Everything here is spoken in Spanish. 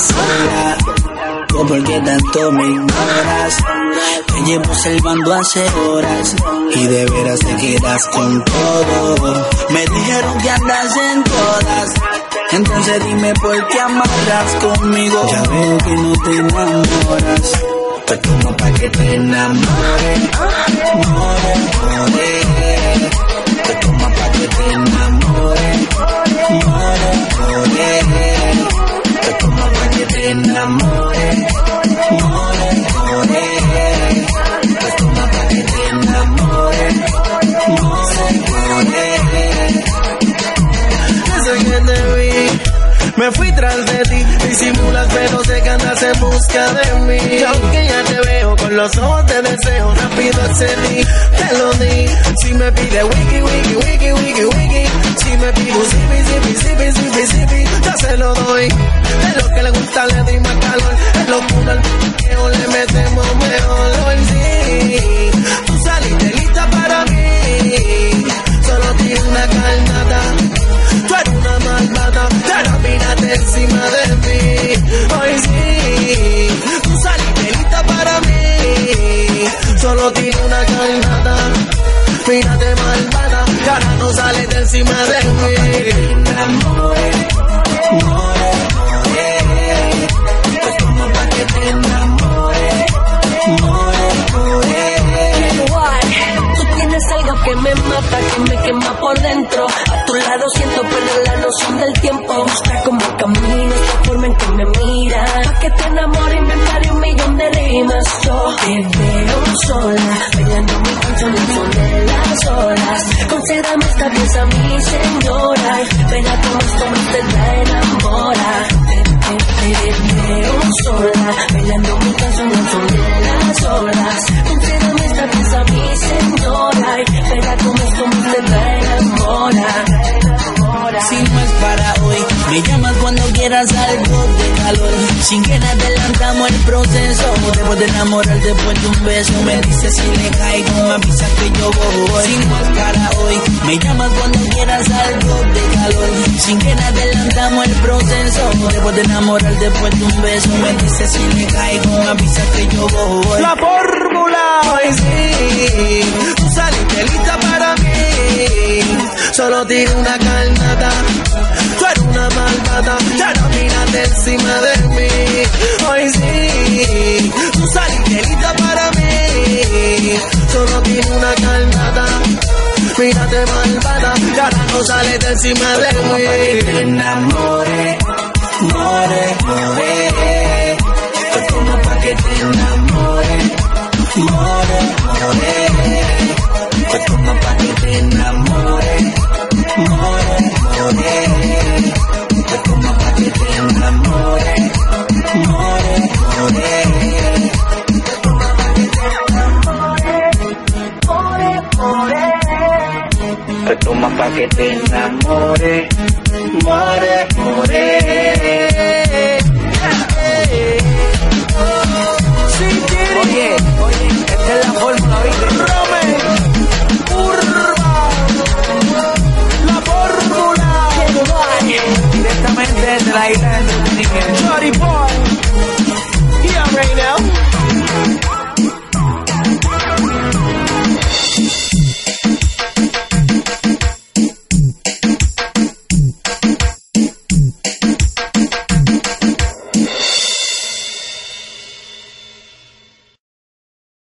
sola. ¿O por qué tanto me ignoras? Te llevo salvando hace horas y de veras te quedas con todo. Me dijeron que andas en todas. Entonces dime por qué amarras conmigo. Ya veo que no te enamoras. Pues como pa' que te enamores. More, more. En busca de mí. Y aunque ya te veo con los ojos de deseo, rápido accedí, te lo di. Si me pide wiki, wiki, wiki, wiki, wiki. Si me pide zipi, zipi, zipi, Mírate malvada, que ahora no sales de encima de mí. enamores, more, more. Pues como pa' que te enamores, more, more. Tú tienes algo que me mata, que me quema por dentro. A tu lado siento perder la noción del tiempo. Gusta como caminas, la forma en que me miras. Pa' que te enamore, inventaré un millón de rimas. Yo te Esta pieza, mi señora. Venga como esto me te enamora. Te, veo sola, bailando mi canción son de las horas. Concédame esta pieza, mi señora. Venga como esto me te enamora. Si no es para hoy, me cuando quieras algo de calor. Sin que nada adelantamos el proceso. Debo de enamorar después de un beso. Me dices si le caigo, me avisas que yo voy. Si no es para hoy, me llamas cuando quieras algo de calor. Sin que nada adelantamos el proceso. Debo de enamorar después de un beso. Me dices si le caigo, me que yo voy. La fórmula hoy sí, tú saliste lista para mí. Solo tiene una Una carnada, mírate malvada, ya no sales de encima de te mí. enamore, more, more. Pues toma pa' que te enamore, more, more.